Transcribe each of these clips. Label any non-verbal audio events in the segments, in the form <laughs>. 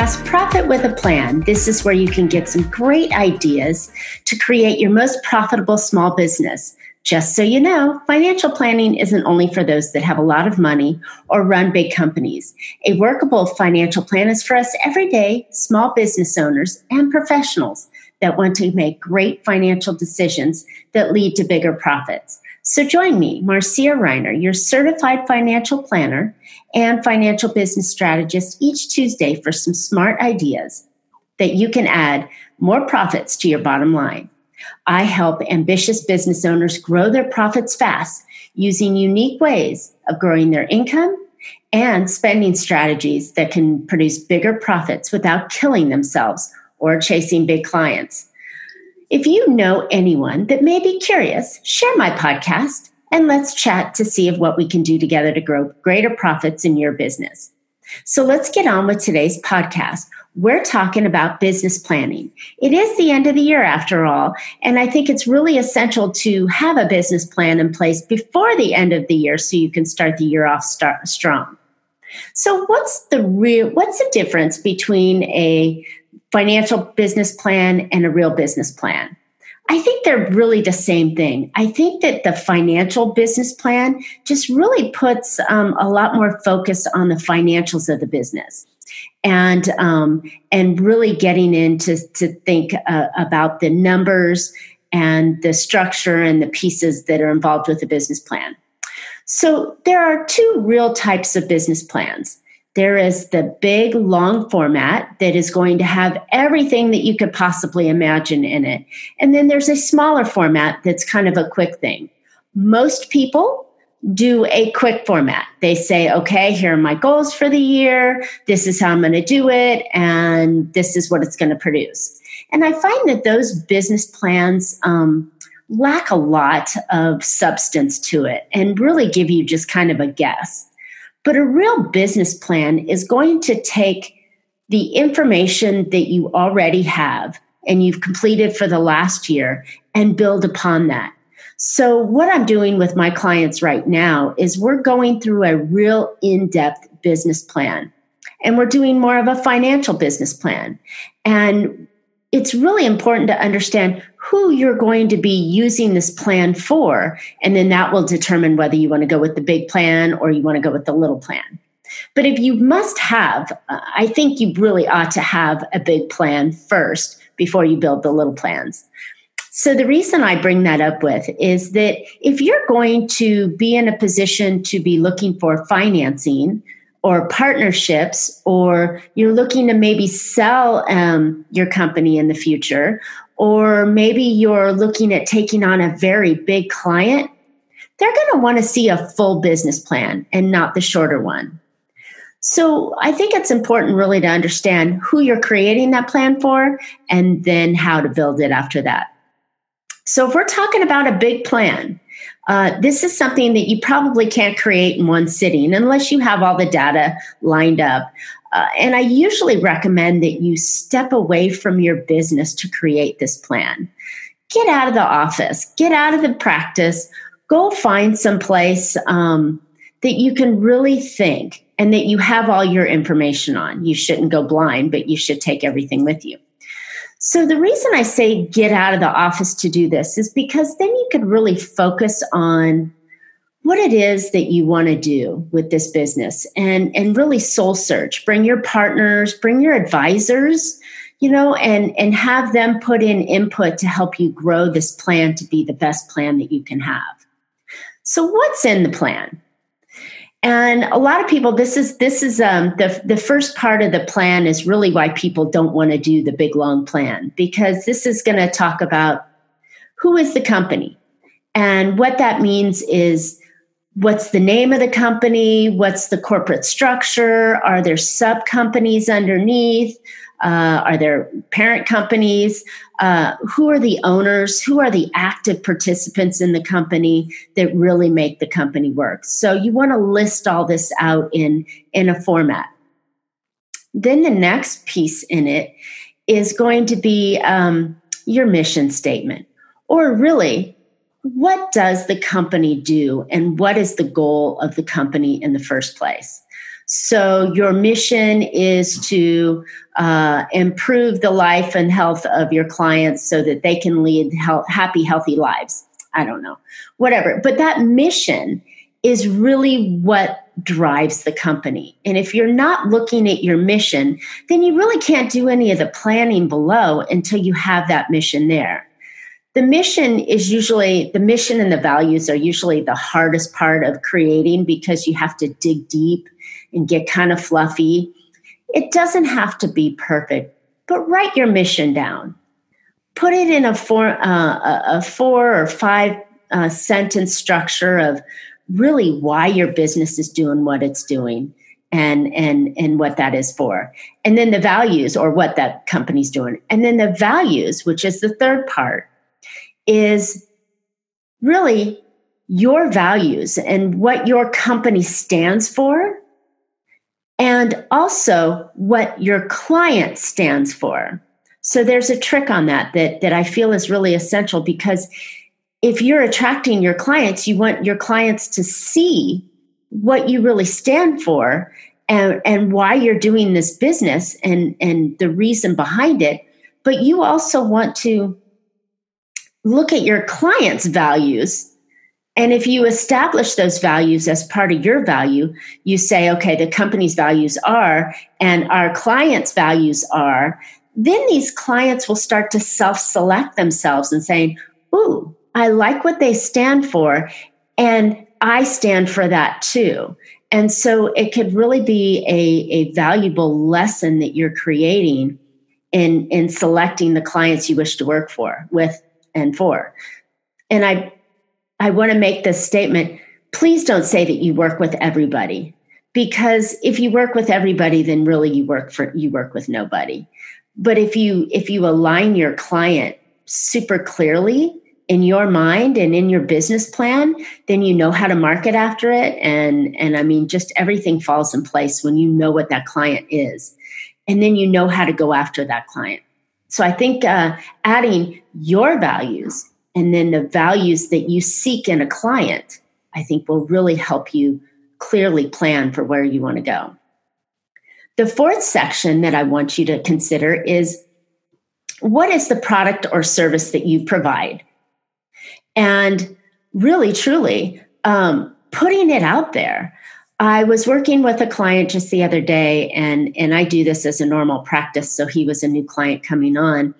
podcast, Profit with a Plan. This is where you can get some great ideas to create your most profitable small business. Just so you know, financial planning isn't only for those that have a lot of money or run big companies. A workable financial plan is for us everyday small business owners and professionals that want to make great financial decisions that lead to bigger profits. So join me, Marcia Reiner, your certified financial planner and financial business strategist, each Tuesday for some smart ideas that you can add more profits to your bottom line. I help ambitious business owners grow their profits fast using unique ways of growing their income and spending strategies that can produce bigger profits without killing themselves or chasing big clients. If you know anyone that may be curious, share my podcast and let's chat to see if what we can do together to grow greater profits in your business. So let's get on with today's podcast. We're talking about business planning. It is the end of the year after all, and I think it's really essential to have a business plan in place before the end of the year so you can start the year off start, strong. So what's the real what's the difference between a financial business plan and a real business plan. I think they're really the same thing. I think that the financial business plan just really puts um, a lot more focus on the financials of the business and um, and really getting into to think uh, about the numbers and the structure and the pieces that are involved with the business plan. So there are two real types of business plans. There is the big, long format that is going to have everything that you could possibly imagine in it. And then there's a smaller format that's kind of a quick thing. Most people do a quick format. They say, okay, here are my goals for the year. This is how I'm going to do it. And this is what it's going to produce. And I find that those business plans, um, lack a lot of substance to it and really give you just kind of a guess. But a real business plan is going to take the information that you already have and you've completed for the last year and build upon that. So, what I'm doing with my clients right now is we're going through a real in depth business plan and we're doing more of a financial business plan. And it's really important to understand who you're going to be using this plan for. And then that will determine whether you want to go with the big plan or you want to go with the little plan. But if you must have, I think you really ought to have a big plan first before you build the little plans. So, the reason I bring that up with is that if you're going to be in a position to be looking for financing, or partnerships, or you're looking to maybe sell um, your company in the future, or maybe you're looking at taking on a very big client, they're going to want to see a full business plan and not the shorter one. So I think it's important really to understand who you're creating that plan for and then how to build it after that. So if we're talking about a big plan, uh, this is something that you probably can't create in one sitting unless you have all the data lined up. Uh, and I usually recommend that you step away from your business to create this plan. Get out of the office, get out of the practice, go find some place um, that you can really think and that you have all your information on. You shouldn't go blind, but you should take everything with you. So, the reason I say get out of the office to do this is because then you could really focus on what it is that you want to do with this business and, and really soul search. Bring your partners, bring your advisors, you know, and, and have them put in input to help you grow this plan to be the best plan that you can have. So, what's in the plan? And a lot of people, this is this is um, the the first part of the plan is really why people don't want to do the big long plan because this is going to talk about who is the company, and what that means is what's the name of the company, what's the corporate structure, are there sub companies underneath, uh, are there parent companies? Uh, who are the owners? Who are the active participants in the company that really make the company work? So you want to list all this out in, in a format. Then the next piece in it is going to be um, your mission statement, or really, what does the company do and what is the goal of the company in the first place? So your mission is to uh, improve the life and health of your clients so that they can lead health, happy, healthy lives. I don't know, whatever. But that mission is really what drives the company. And if you're not looking at your mission, then you really can't do any of the planning below until you have that mission there. The mission is usually, the mission and the values are usually the hardest part of creating because you have to dig deep and get kind of fluffy. It doesn't have to be perfect, but write your mission down. Put it in a four, uh, a four or five uh, sentence structure of really why your business is doing what it's doing and and and what that is for and then the values or what that company's doing and then the values which is the third part is really your values and what your company stands for and also what your client stands for so there's a trick on that that that i feel is really essential because if you're attracting your clients, you want your clients to see what you really stand for and, and why you're doing this business and, and the reason behind it. But you also want to look at your clients' values. And if you establish those values as part of your value, you say, okay, the company's values are, and our clients' values are, then these clients will start to self select themselves and saying, ooh, I like what they stand for, and I stand for that too. And so it could really be a, a valuable lesson that you're creating in, in selecting the clients you wish to work for with and for. And I I want to make this statement. Please don't say that you work with everybody because if you work with everybody then really you work for you work with nobody. But if you if you align your client super clearly in your mind and in your business plan then you know how to market after it and and i mean just everything falls in place when you know what that client is and then you know how to go after that client so i think uh, adding your values and then the values that you seek in a client i think will really help you clearly plan for where you want to go the fourth section that i want you to consider is what is the product or service that you provide and really, truly, um, putting it out there. I was working with a client just the other day, and, and I do this as a normal practice. So he was a new client coming on.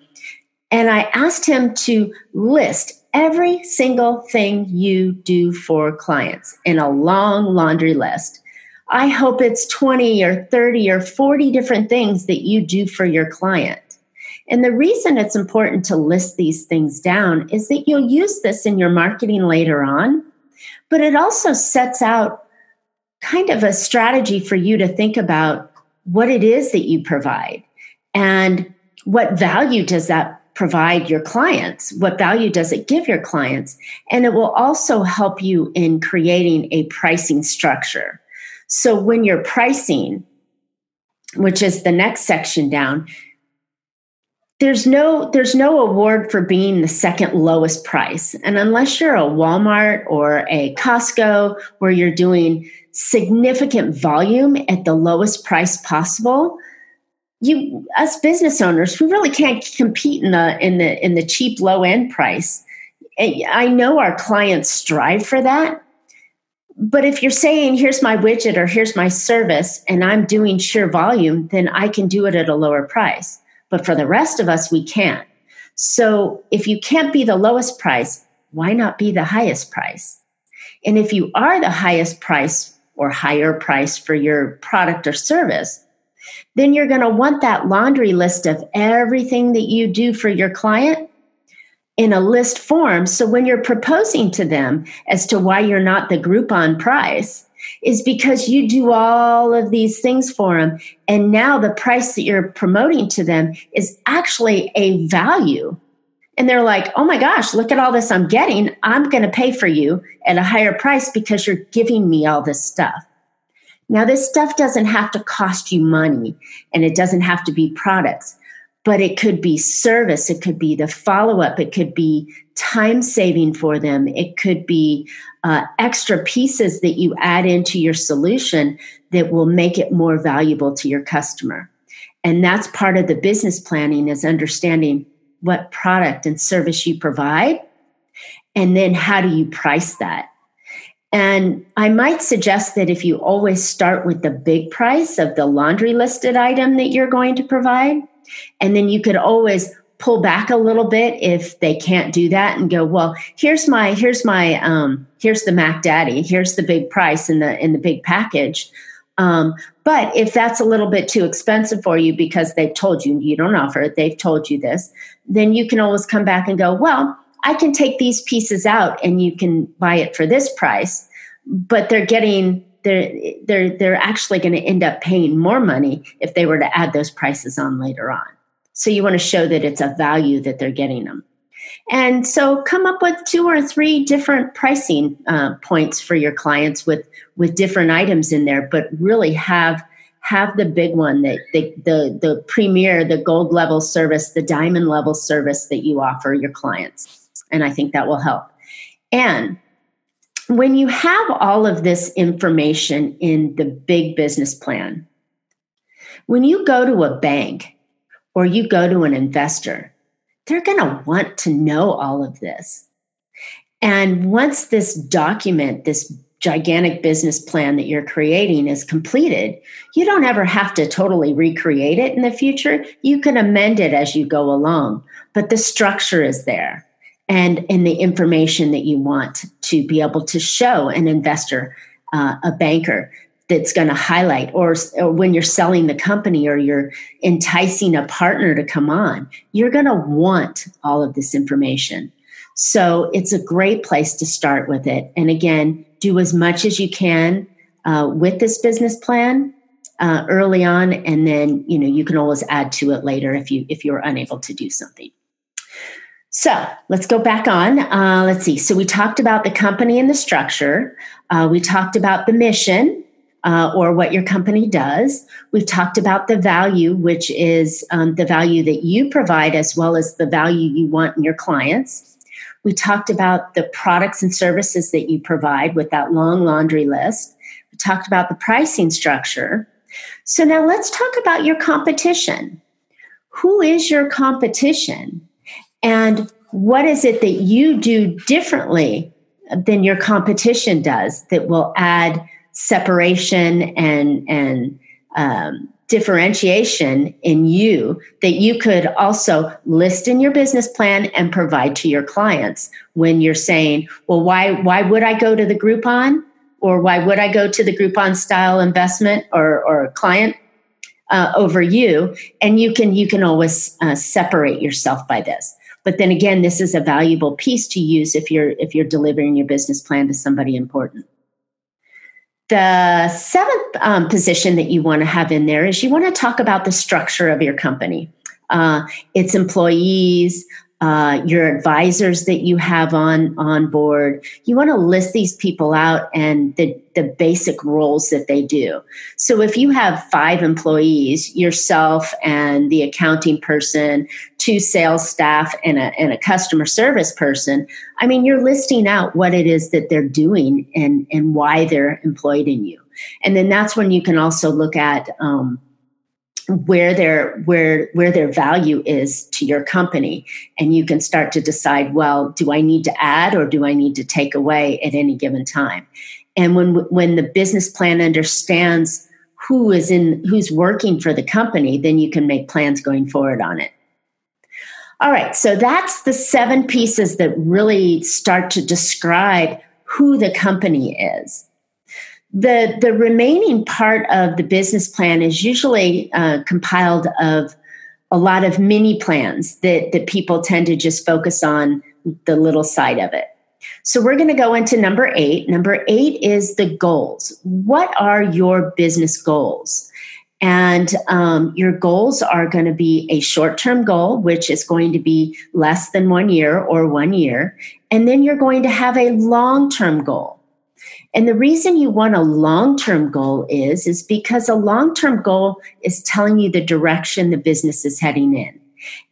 And I asked him to list every single thing you do for clients in a long laundry list. I hope it's 20 or 30 or 40 different things that you do for your client. And the reason it's important to list these things down is that you'll use this in your marketing later on, but it also sets out kind of a strategy for you to think about what it is that you provide and what value does that provide your clients? What value does it give your clients? And it will also help you in creating a pricing structure. So when you're pricing, which is the next section down, there's no there's no award for being the second lowest price and unless you're a walmart or a costco where you're doing significant volume at the lowest price possible you us business owners we really can't compete in the in the in the cheap low end price i know our clients strive for that but if you're saying here's my widget or here's my service and i'm doing sheer volume then i can do it at a lower price but for the rest of us, we can't. So if you can't be the lowest price, why not be the highest price? And if you are the highest price or higher price for your product or service, then you're going to want that laundry list of everything that you do for your client in a list form. So when you're proposing to them as to why you're not the Groupon price, is because you do all of these things for them. And now the price that you're promoting to them is actually a value. And they're like, oh my gosh, look at all this I'm getting. I'm going to pay for you at a higher price because you're giving me all this stuff. Now, this stuff doesn't have to cost you money and it doesn't have to be products, but it could be service, it could be the follow up, it could be time saving for them, it could be uh, extra pieces that you add into your solution that will make it more valuable to your customer. And that's part of the business planning is understanding what product and service you provide and then how do you price that and I might suggest that if you always start with the big price of the laundry listed item that you're going to provide, and then you could always pull back a little bit if they can't do that and go, well, here's my here's my um, here's the Mac Daddy, here's the big price in the in the big package. Um, but if that's a little bit too expensive for you because they've told you you don't offer it, they've told you this, then you can always come back and go, well, I can take these pieces out and you can buy it for this price, but they're getting they're they're they're actually going to end up paying more money if they were to add those prices on later on. So you want to show that it's a value that they're getting them. And so come up with two or three different pricing uh, points for your clients with with different items in there, but really have have the big one that the, the the premier, the gold level service, the diamond level service that you offer your clients and I think that will help. And when you have all of this information in the big business plan, when you go to a bank or you go to an investor, they're going to want to know all of this. And once this document, this gigantic business plan that you're creating is completed, you don't ever have to totally recreate it in the future. You can amend it as you go along, but the structure is there and in the information that you want to be able to show an investor, uh, a banker that's going to highlight, or, or when you're selling the company or you're enticing a partner to come on, you're going to want all of this information. So it's a great place to start with it. And again, do as much as you can uh, with this business plan uh, early on, and then you know you can always add to it later if you if you're unable to do something. So let's go back on. Uh, let's see. So we talked about the company and the structure. Uh, we talked about the mission uh, or what your company does. We've talked about the value, which is um, the value that you provide as well as the value you want in your clients. We talked about the products and services that you provide with that long laundry list. We talked about the pricing structure. So now let's talk about your competition. Who is your competition? And what is it that you do differently than your competition does that will add separation and and um, differentiation in you that you could also list in your business plan and provide to your clients when you're saying, well, why why would I go to the Groupon or why would I go to the Groupon style investment or or client uh, over you? And you can you can always uh, separate yourself by this. But then again, this is a valuable piece to use if you're if you're delivering your business plan to somebody important. The seventh um, position that you want to have in there is you want to talk about the structure of your company, uh, its employees, uh, your advisors that you have on on board. You want to list these people out and the the basic roles that they do. So if you have five employees, yourself and the accounting person, two sales staff, and a and a customer service person, I mean, you're listing out what it is that they're doing and and why they're employed in you. And then that's when you can also look at um, where their where where their value is to your company. And you can start to decide well do i need to add or do i need to take away at any given time? And when when the business plan understands who is in who's working for the company then you can make plans going forward on it all right so that's the seven pieces that really start to describe who the company is the the remaining part of the business plan is usually uh, compiled of a lot of mini plans that that people tend to just focus on the little side of it. So we're going to go into number eight. Number eight is the goals. What are your business goals? And um, your goals are going to be a short term goal, which is going to be less than one year or one year. And then you're going to have a long term goal. And the reason you want a long term goal is, is because a long term goal is telling you the direction the business is heading in.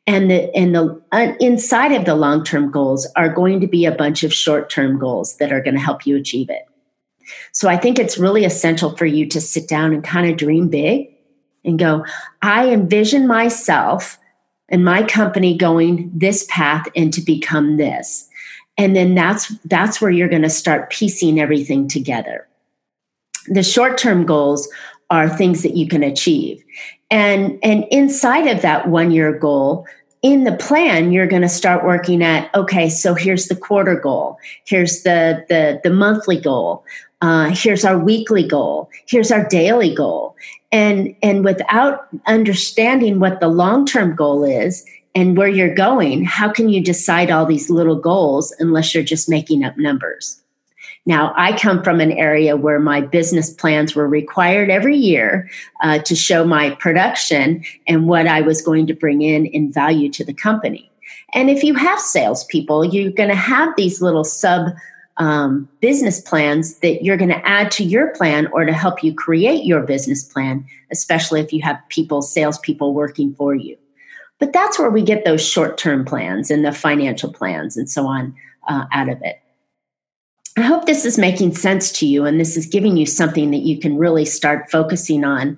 And the and the uh, inside of the long-term goals are going to be a bunch of short-term goals that are going to help you achieve it. So I think it's really essential for you to sit down and kind of dream big and go, I envision myself and my company going this path and to become this. And then that's that's where you're going to start piecing everything together. The short-term goals are things that you can achieve. And and inside of that one year goal, in the plan you're going to start working at okay so here's the quarter goal here's the the the monthly goal uh, here's our weekly goal here's our daily goal and and without understanding what the long-term goal is and where you're going how can you decide all these little goals unless you're just making up numbers now, I come from an area where my business plans were required every year uh, to show my production and what I was going to bring in in value to the company. And if you have salespeople, you're going to have these little sub um, business plans that you're going to add to your plan or to help you create your business plan, especially if you have people, salespeople working for you. But that's where we get those short term plans and the financial plans and so on uh, out of it. I hope this is making sense to you and this is giving you something that you can really start focusing on.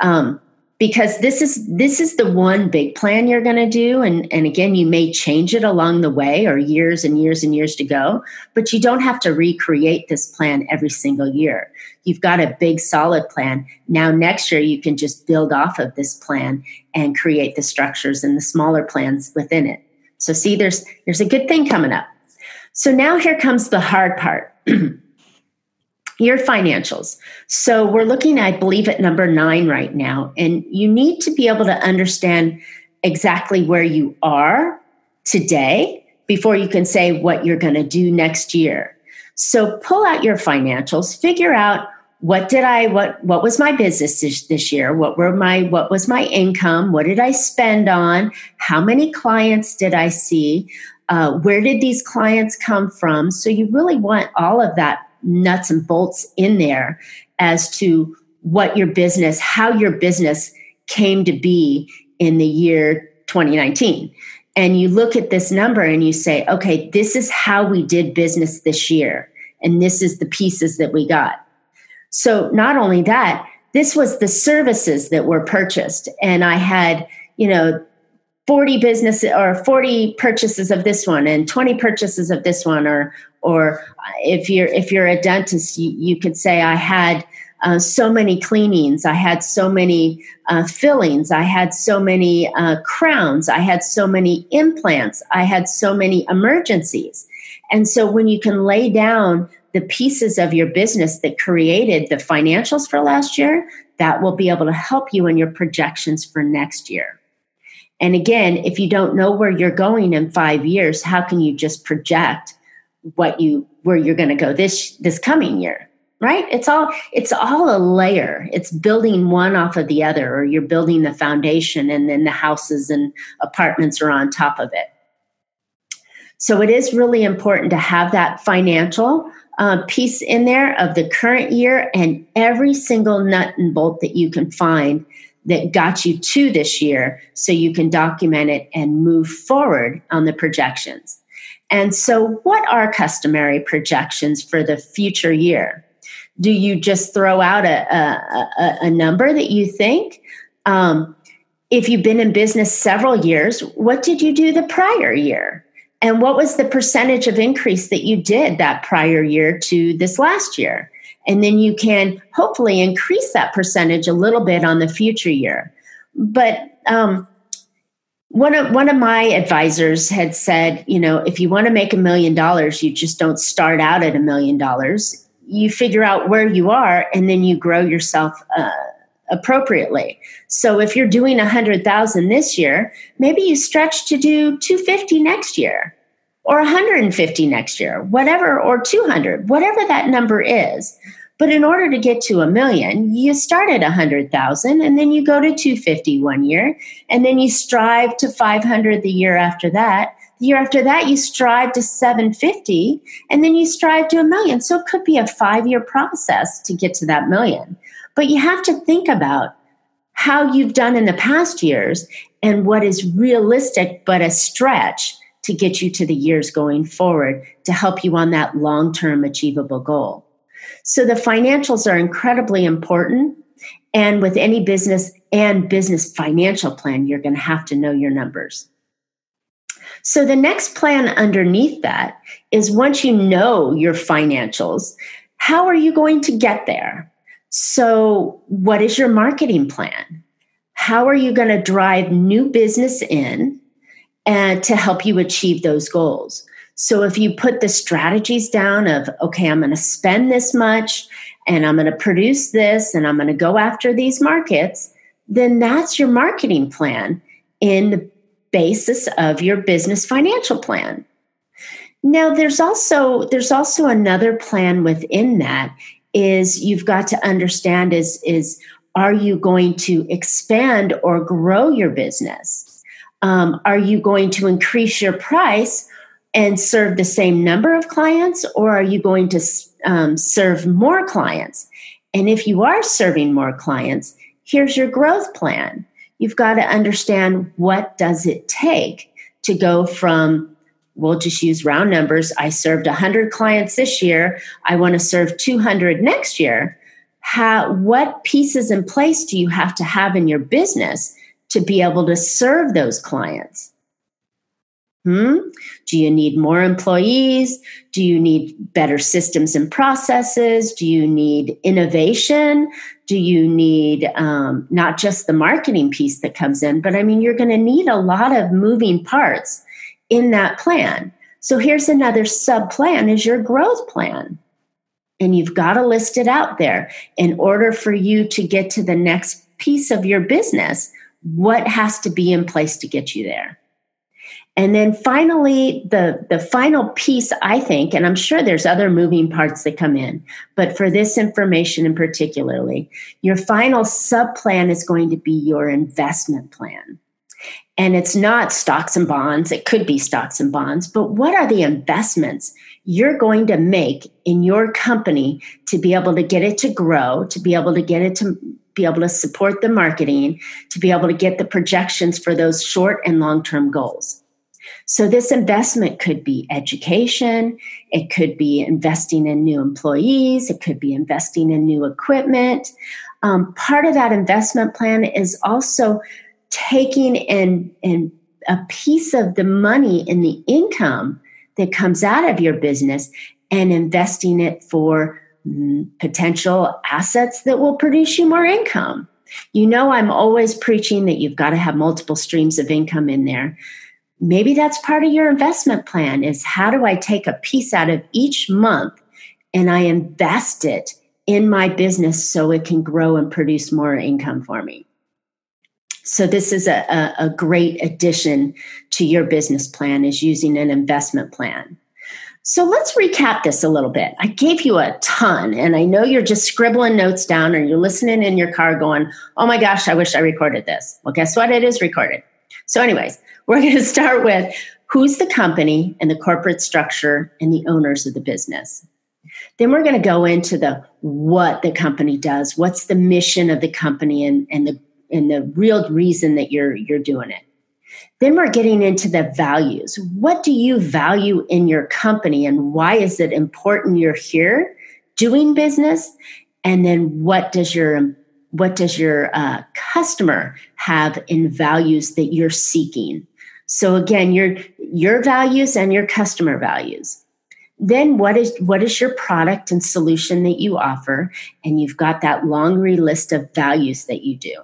Um, because this is this is the one big plan you're going to do. And and again you may change it along the way or years and years and years to go but you don't have to recreate this plan every single year. You've got a big solid plan. Now next year you can just build off of this plan and create the structures and the smaller plans within it. So see there's there's a good thing coming up. So now here comes the hard part. <clears throat> your financials. So we're looking, I believe, at number nine right now. And you need to be able to understand exactly where you are today before you can say what you're going to do next year. So pull out your financials, figure out what did I what what was my business this, this year? What were my what was my income? What did I spend on? How many clients did I see? Uh, where did these clients come from? So you really want all of that nuts and bolts in there as to what your business, how your business came to be in the year 2019. And you look at this number and you say, okay, this is how we did business this year. And this is the pieces that we got. So not only that, this was the services that were purchased. And I had, you know, 40 business or 40 purchases of this one and 20 purchases of this one or or if you're if you're a dentist you, you could say i had uh, so many cleanings. I had so many uh, fillings. I had so many uh, crowns. I had so many implants. I had so many emergencies. And so when you can lay down the pieces of your business that created the financials for last year that will be able to help you in your projections for next year and again, if you don't know where you're going in five years, how can you just project what you where you're going to go this this coming year? Right? It's all it's all a layer. It's building one off of the other, or you're building the foundation, and then the houses and apartments are on top of it. So it is really important to have that financial uh, piece in there of the current year and every single nut and bolt that you can find that got you to this year so you can document it and move forward on the projections. And so, what are customary projections for the future year? Do you just throw out a, a, a number that you think? Um, if you've been in business several years, what did you do the prior year? And what was the percentage of increase that you did that prior year to this last year? And then you can hopefully increase that percentage a little bit on the future year. But um, one of one of my advisors had said, you know, if you want to make a million dollars, you just don't start out at a million dollars. You figure out where you are, and then you grow yourself uh, appropriately. So if you're doing a hundred thousand this year, maybe you stretch to do two fifty next year, or 150 next year, whatever, or 200, whatever that number is. But in order to get to a million, you start at 100,000 and then you go to 250 one year, and then you strive to 500 the year after that. The year after that, you strive to 750, and then you strive to a million. So it could be a five year process to get to that million. But you have to think about how you've done in the past years and what is realistic but a stretch to get you to the years going forward to help you on that long term achievable goal. So the financials are incredibly important. And with any business and business financial plan, you're going to have to know your numbers. So the next plan underneath that is once you know your financials, how are you going to get there? So, what is your marketing plan? How are you going to drive new business in and to help you achieve those goals? So, if you put the strategies down of, okay, I'm going to spend this much and I'm going to produce this and I'm going to go after these markets, then that's your marketing plan in the basis of your business financial plan. Now there's also there's also another plan within that is you've got to understand is is are you going to expand or grow your business? Um, are you going to increase your price and serve the same number of clients, or are you going to um, serve more clients? And if you are serving more clients, here's your growth plan. You've got to understand what does it take to go from we'll just use round numbers. I served 100 clients this year. I want to serve 200 next year. How, what pieces in place do you have to have in your business to be able to serve those clients? Hmm? Do you need more employees? Do you need better systems and processes? Do you need innovation? Do you need um, not just the marketing piece that comes in, but I mean, you're going to need a lot of moving parts in that plan. So here's another sub plan is your growth plan. And you've got to list it out there in order for you to get to the next piece of your business. What has to be in place to get you there? And then finally, the, the final piece, I think, and I'm sure there's other moving parts that come in, but for this information in particularly, your final sub plan is going to be your investment plan. And it's not stocks and bonds. It could be stocks and bonds, but what are the investments you're going to make in your company to be able to get it to grow, to be able to get it to be able to support the marketing, to be able to get the projections for those short and long term goals? So, this investment could be education, it could be investing in new employees, it could be investing in new equipment. Um, part of that investment plan is also taking and and a piece of the money and the income that comes out of your business and investing it for potential assets that will produce you more income. You know, I'm always preaching that you've got to have multiple streams of income in there. Maybe that's part of your investment plan is how do I take a piece out of each month and I invest it in my business so it can grow and produce more income for me. So this is a, a, a great addition to your business plan is using an investment plan. So let's recap this a little bit. I gave you a ton, and I know you're just scribbling notes down or you're listening in your car going, oh my gosh, I wish I recorded this. Well, guess what? It is recorded. So, anyways, <laughs> we're going to start with who's the company and the corporate structure and the owners of the business. Then we're going to go into the what the company does, what's the mission of the company and, and the and the real reason that you're you're doing it then we're getting into the values. What do you value in your company and why is it important you're here doing business? And then what does your what does your uh, customer have in values that you're seeking? So again your your values and your customer values. Then what is what is your product and solution that you offer? And you've got that long list of values that you do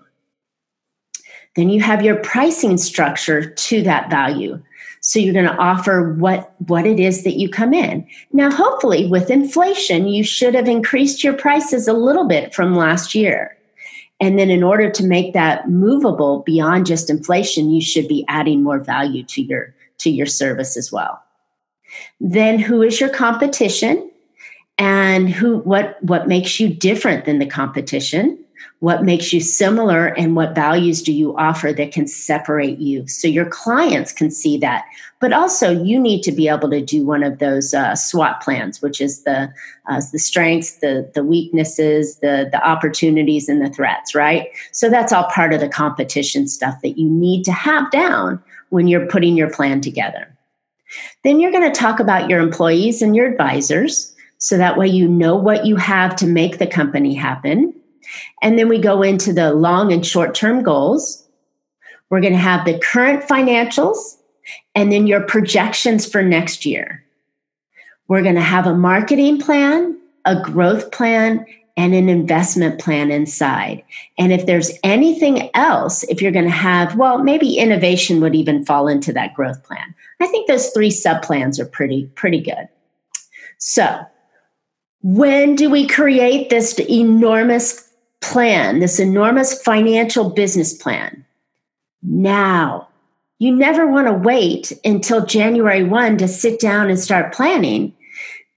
then you have your pricing structure to that value. So you're going to offer what, what it is that you come in. Now, hopefully, with inflation, you should have increased your prices a little bit from last year. And then, in order to make that movable beyond just inflation, you should be adding more value to your to your service as well. Then, who is your competition, and who what what makes you different than the competition? What makes you similar and what values do you offer that can separate you? So your clients can see that. But also, you need to be able to do one of those uh, SWOT plans, which is the uh, the strengths, the the weaknesses, the the opportunities, and the threats. Right. So that's all part of the competition stuff that you need to have down when you're putting your plan together. Then you're going to talk about your employees and your advisors. So that way you know what you have to make the company happen. And then we go into the long and short term goals. We're going to have the current financials and then your projections for next year. We're going to have a marketing plan, a growth plan, and an investment plan inside. And if there's anything else, if you're going to have, well, maybe innovation would even fall into that growth plan. I think those three sub plans are pretty, pretty good. So, when do we create this enormous plan, this enormous financial business plan? Now. You never want to wait until January 1 to sit down and start planning.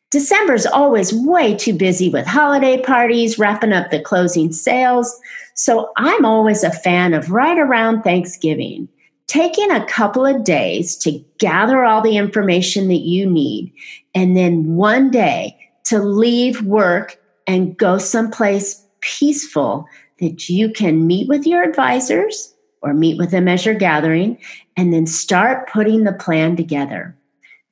December is always way too busy with holiday parties, wrapping up the closing sales. So I'm always a fan of right around Thanksgiving, taking a couple of days to gather all the information that you need, and then one day to leave work and go someplace peaceful that you can meet with your advisors or meet with them as you're gathering and then start putting the plan together.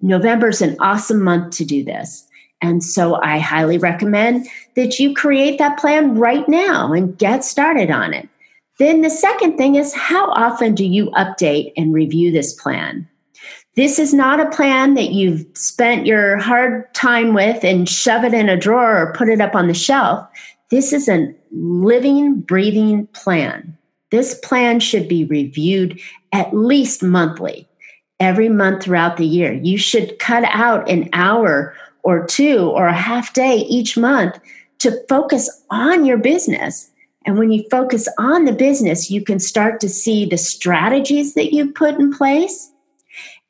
November is an awesome month to do this. And so I highly recommend that you create that plan right now and get started on it. Then the second thing is how often do you update and review this plan? This is not a plan that you've spent your hard time with and shove it in a drawer or put it up on the shelf. This is a living, breathing plan. This plan should be reviewed at least monthly, every month throughout the year. You should cut out an hour or two or a half day each month to focus on your business. And when you focus on the business, you can start to see the strategies that you've put in place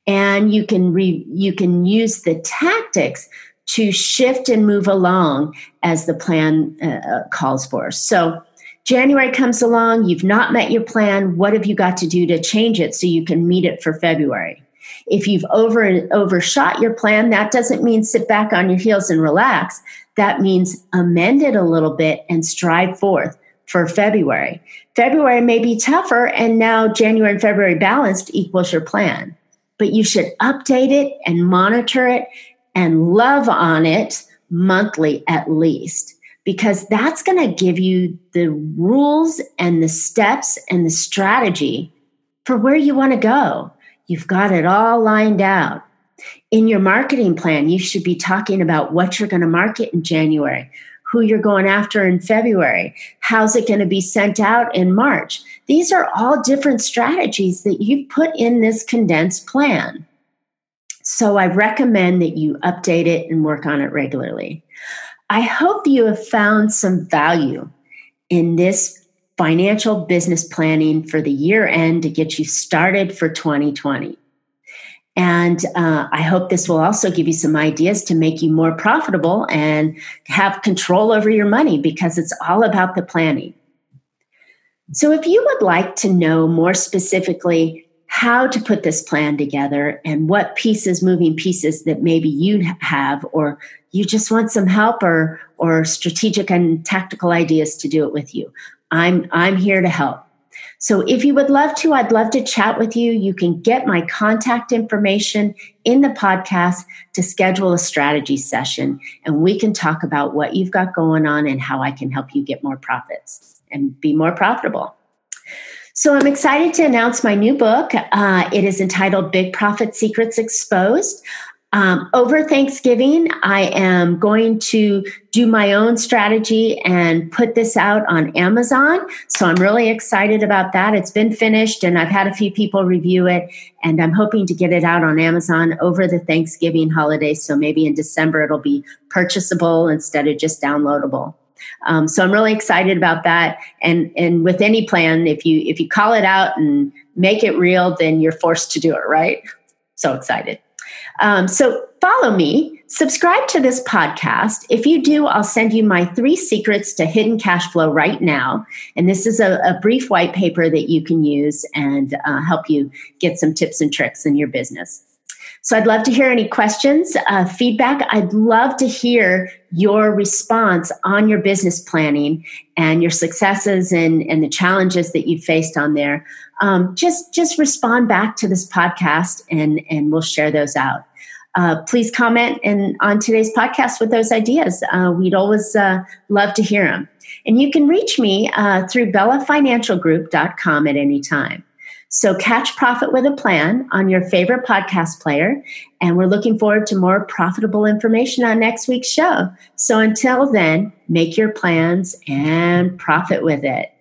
and you can re, you can use the tactics to shift and move along as the plan uh, uh, calls for. So January comes along, you've not met your plan. What have you got to do to change it so you can meet it for February? If you've over overshot your plan, that doesn't mean sit back on your heels and relax. That means amend it a little bit and stride forth for February. February may be tougher, and now January and February balanced equals your plan but you should update it and monitor it and love on it monthly at least because that's going to give you the rules and the steps and the strategy for where you want to go. You've got it all lined out. In your marketing plan, you should be talking about what you're going to market in January, who you're going after in February, how's it going to be sent out in March. These are all different strategies that you put in this condensed plan. So I recommend that you update it and work on it regularly. I hope you have found some value in this financial business planning for the year end to get you started for 2020. And uh, I hope this will also give you some ideas to make you more profitable and have control over your money because it's all about the planning. So, if you would like to know more specifically how to put this plan together and what pieces, moving pieces that maybe you have, or you just want some help or, or strategic and tactical ideas to do it with you, I'm, I'm here to help. So if you would love to, I'd love to chat with you. You can get my contact information in the podcast to schedule a strategy session, and we can talk about what you've got going on and how I can help you get more profits and be more profitable. So I'm excited to announce my new book. Uh, it is entitled Big Profit Secrets Exposed. Um, over Thanksgiving, I am going to do my own strategy and put this out on Amazon. So I'm really excited about that. It's been finished and I've had a few people review it, and I'm hoping to get it out on Amazon over the Thanksgiving holiday. So maybe in December it'll be purchasable instead of just downloadable. Um, so I'm really excited about that. And and with any plan, if you if you call it out and make it real, then you're forced to do it, right? So excited. Um, so follow me, subscribe to this podcast. If you do, I'll send you my three secrets to hidden cash flow right now. And this is a, a brief white paper that you can use and uh, help you get some tips and tricks in your business. So I'd love to hear any questions, uh, feedback. I'd love to hear your response on your business planning and your successes and, and the challenges that you faced on there. Um, just just respond back to this podcast and and we'll share those out. Uh, please comment and on today's podcast with those ideas. Uh, we'd always uh, love to hear them. And you can reach me uh, through bellafinancialgroup.com at any time. So catch Profit with a Plan on your favorite podcast player. And we're looking forward to more profitable information on next week's show. So until then, make your plans and profit with it.